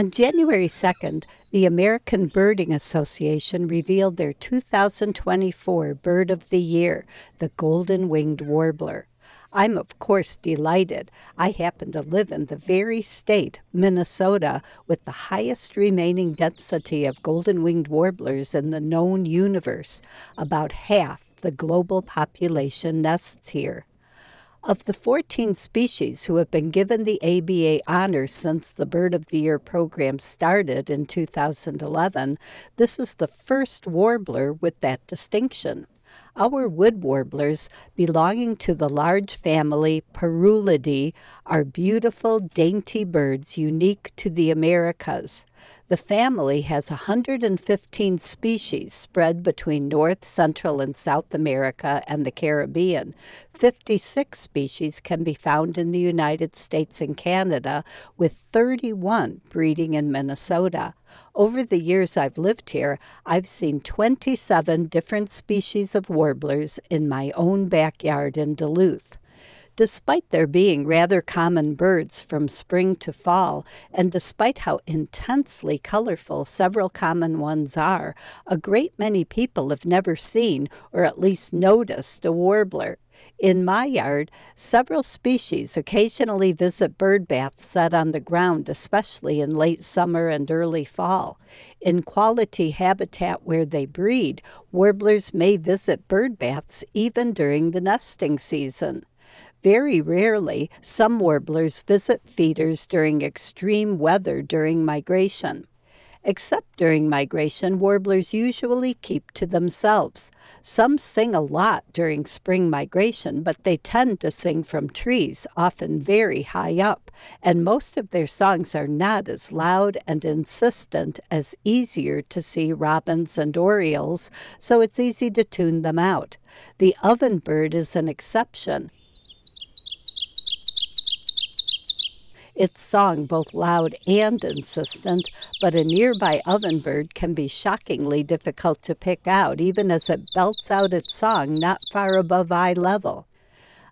On January 2nd, the American Birding Association revealed their 2024 Bird of the Year, the golden winged warbler. I'm, of course, delighted. I happen to live in the very state, Minnesota, with the highest remaining density of golden winged warblers in the known universe. About half the global population nests here. Of the 14 species who have been given the ABA honor since the Bird of the Year program started in 2011, this is the first warbler with that distinction. Our wood warblers, belonging to the large family Parulidae, are beautiful, dainty birds unique to the Americas. The family has 115 species spread between North, Central, and South America and the Caribbean. 56 species can be found in the United States and Canada, with 31 breeding in Minnesota. Over the years I've lived here, I've seen 27 different species of warblers in my own backyard in Duluth. Despite their being rather common birds from spring to fall, and despite how intensely colorful several common ones are, a great many people have never seen, or at least noticed, a warbler. In my yard, several species occasionally visit bird baths set on the ground, especially in late summer and early fall. In quality habitat where they breed, warblers may visit bird baths even during the nesting season. Very rarely, some warblers visit feeders during extreme weather during migration. Except during migration, warblers usually keep to themselves. Some sing a lot during spring migration, but they tend to sing from trees, often very high up, and most of their songs are not as loud and insistent as easier to see robins and orioles, so it's easy to tune them out. The ovenbird is an exception. Its song both loud and insistent, but a nearby ovenbird can be shockingly difficult to pick out, even as it belts out its song not far above eye level.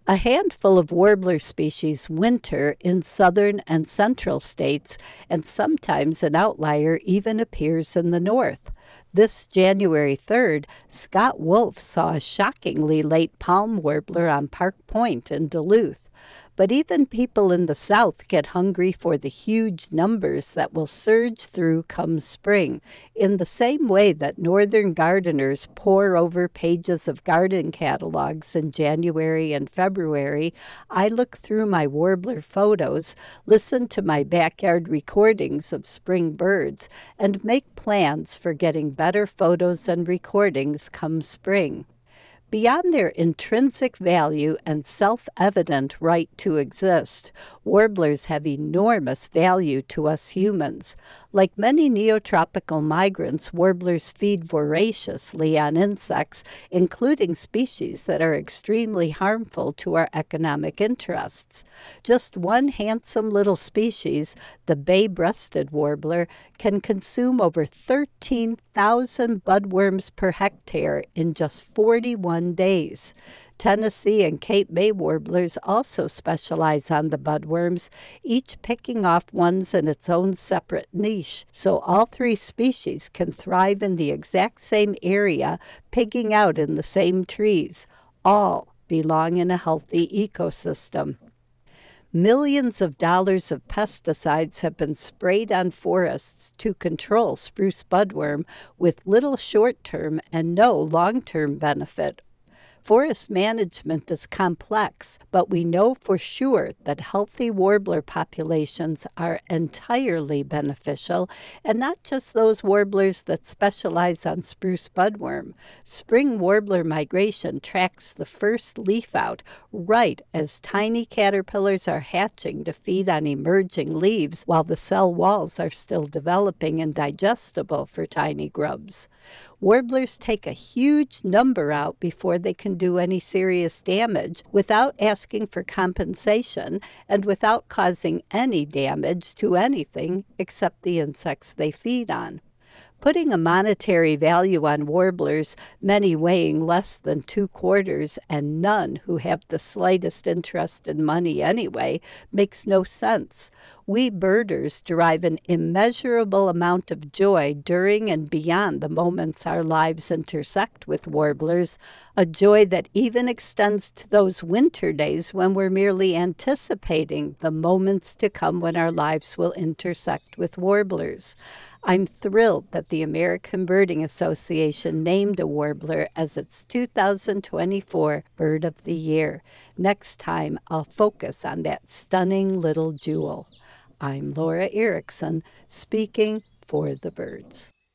A handful of warbler species winter in southern and central states, and sometimes an outlier even appears in the north. This January 3rd, Scott Wolf saw a shockingly late palm warbler on Park Point in Duluth. But even people in the South get hungry for the huge numbers that will surge through come spring, in the same way that Northern gardeners pore over pages of garden catalogs in January and February. I look through my warbler photos, listen to my backyard recordings of spring birds, and make plans for getting better photos and recordings come spring. Beyond their intrinsic value and self evident right to exist, warblers have enormous value to us humans. Like many neotropical migrants, warblers feed voraciously on insects, including species that are extremely harmful to our economic interests. Just one handsome little species, the bay breasted warbler, can consume over 13,000 budworms per hectare in just 41 days. Tennessee and Cape May warblers also specialize on the budworms, each picking off ones in its own separate niche, so all three species can thrive in the exact same area, pigging out in the same trees. All belong in a healthy ecosystem. Millions of dollars of pesticides have been sprayed on forests to control spruce budworm with little short term and no long term benefit Forest management is complex, but we know for sure that healthy warbler populations are entirely beneficial, and not just those warblers that specialize on spruce budworm. Spring warbler migration tracks the first leaf out right as tiny caterpillars are hatching to feed on emerging leaves while the cell walls are still developing and digestible for tiny grubs. Warblers take a huge number out before they can do any serious damage without asking for compensation and without causing any damage to anything except the insects they feed on. Putting a monetary value on warblers, many weighing less than two quarters and none who have the slightest interest in money anyway, makes no sense. We birders derive an immeasurable amount of joy during and beyond the moments our lives intersect with warblers, a joy that even extends to those winter days when we're merely anticipating the moments to come when our lives will intersect with warblers. I'm thrilled the American Birding Association named a warbler as its 2024 Bird of the Year. Next time, I'll focus on that stunning little jewel. I'm Laura Erickson, speaking for the birds.